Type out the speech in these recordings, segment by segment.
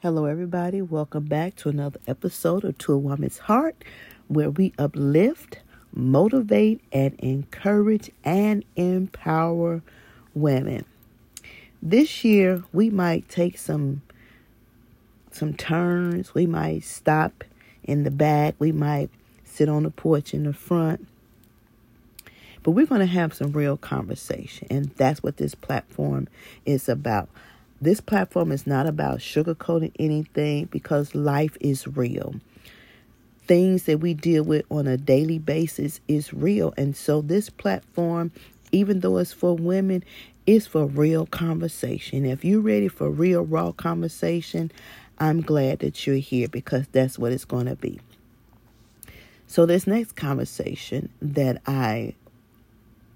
Hello, everybody. Welcome back to another episode of To a Woman's Heart, where we uplift, motivate, and encourage and empower women. This year, we might take some some turns. We might stop in the back. We might sit on the porch in the front. But we're going to have some real conversation, and that's what this platform is about. This platform is not about sugarcoating anything because life is real. Things that we deal with on a daily basis is real. And so this platform, even though it's for women, is for real conversation. If you're ready for real raw conversation, I'm glad that you're here because that's what it's going to be. So this next conversation that I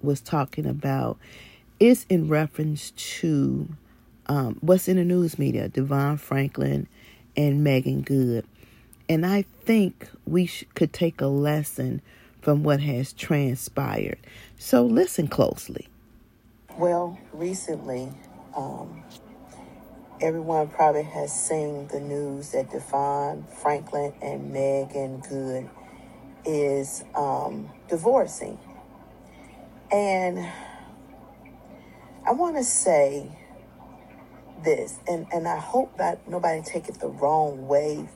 was talking about is in reference to um, what's in the news media, DeVon Franklin and Meagan Good. And I think we sh- could take a lesson from what has transpired. So listen closely. Well, recently, um, everyone probably has seen the news that DeVon Franklin and Meagan Good is um, divorcing. And I want to say this, and, and I hope that nobody take it the wrong way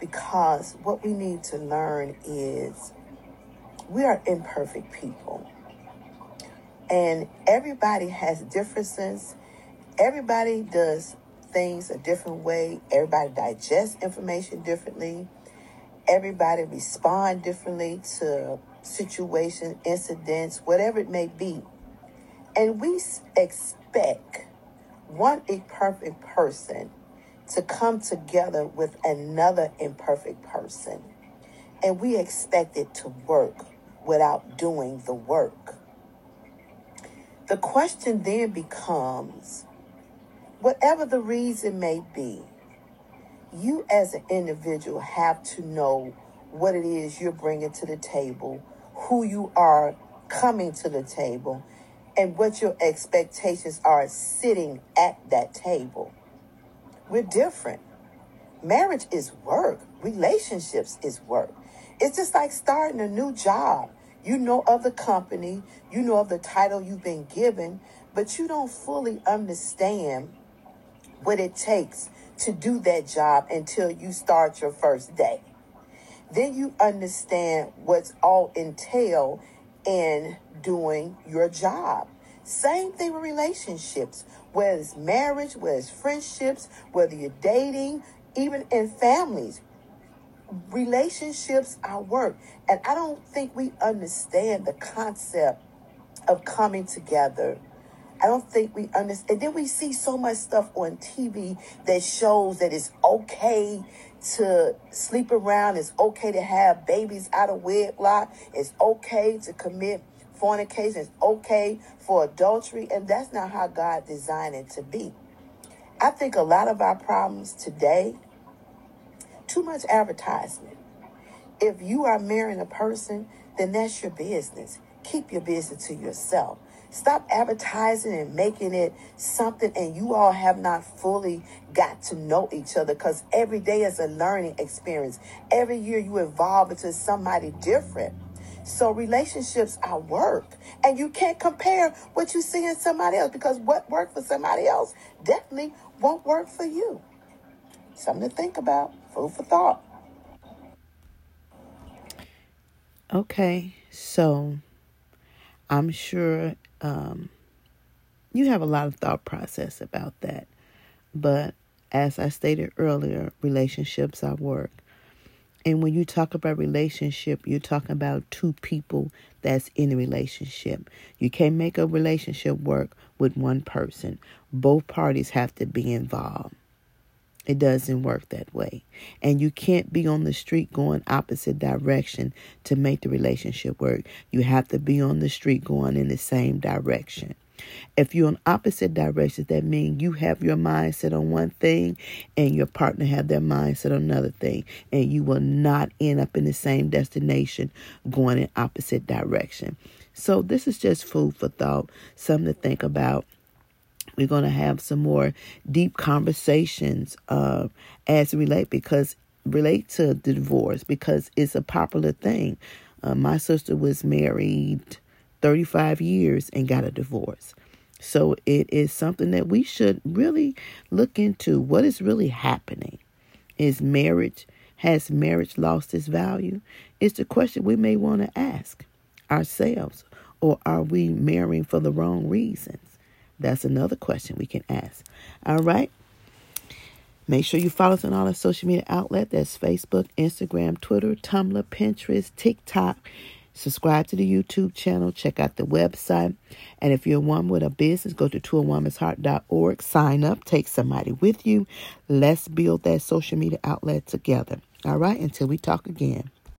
because what we need to learn is we are imperfect people. And everybody has differences. Everybody does things a different way. Everybody digests information differently. Everybody respond differently to situations, incidents, whatever it may be. And we expect one imperfect person to come together with another imperfect person. And we expect it to work without doing the work. The question then becomes whatever the reason may be, you as an individual have to know what it is you're bringing to the table, who you are coming to the table, and what your expectations are sitting at that table. We're different. Marriage is work, relationships is work. It's just like starting a new job. You know of the company, you know of the title you've been given, but you don't fully understand what it takes to do that job until you start your first day. Then you understand what's all entailed in doing your job. Same thing with relationships, whether it's marriage, whether it's friendships, whether you're dating, even in families. Relationships are work. And I don't think we understand the concept of coming together. I don't think we understand. And then we see so much stuff on TV that shows that it's okay to sleep around. It's okay to have babies out of wedlock. It's okay to commit fornication. It's okay for adultery. And that's not how God designed it to be. I think a lot of our problems today, too much advertisement. If you are marrying a person, then that's your business. Keep your business to yourself. Stop advertising and making it something, and you all have not fully got to know each other because every day is a learning experience. Every year you evolve into somebody different. So relationships are work. And you can't compare what you see in somebody else because what worked for somebody else definitely won't work for you. Something to think about. Food for thought. Okay, so I'm sure um, you have a lot of thought process about that. But as I stated earlier, relationships are work. And when you talk about relationship, you're talking about two people that's in a relationship. You can't make a relationship work with one person. Both parties have to be involved. It doesn't work that way. And you can't be on the street going opposite direction to make the relationship work. You have to be on the street going in the same direction. If you're on opposite directions, that means you have your mindset on one thing and your partner have their mindset on another thing. And you will not end up in the same destination going in opposite direction. So this is just food for thought, something to think about We're going to have some more deep conversations uh, as relate because relate to the divorce because it's a popular thing. Uh, my sister was married 35 years and got a divorce. So it is something that we should really look into. What is really happening? Is marriage has marriage lost its value? It's the question we may want to ask ourselves. Or are we marrying for the wrong reasons? That's another question we can ask. All right. Make sure you follow us on all our social media outlets. That's Facebook, Instagram, Twitter, Tumblr, Pinterest, TikTok. Subscribe to the YouTube channel. Check out the website. And if you're one with a business, go to toawomansheart.org. Sign up. Take somebody with you. Let's build that social media outlet together. All right. Until we talk again.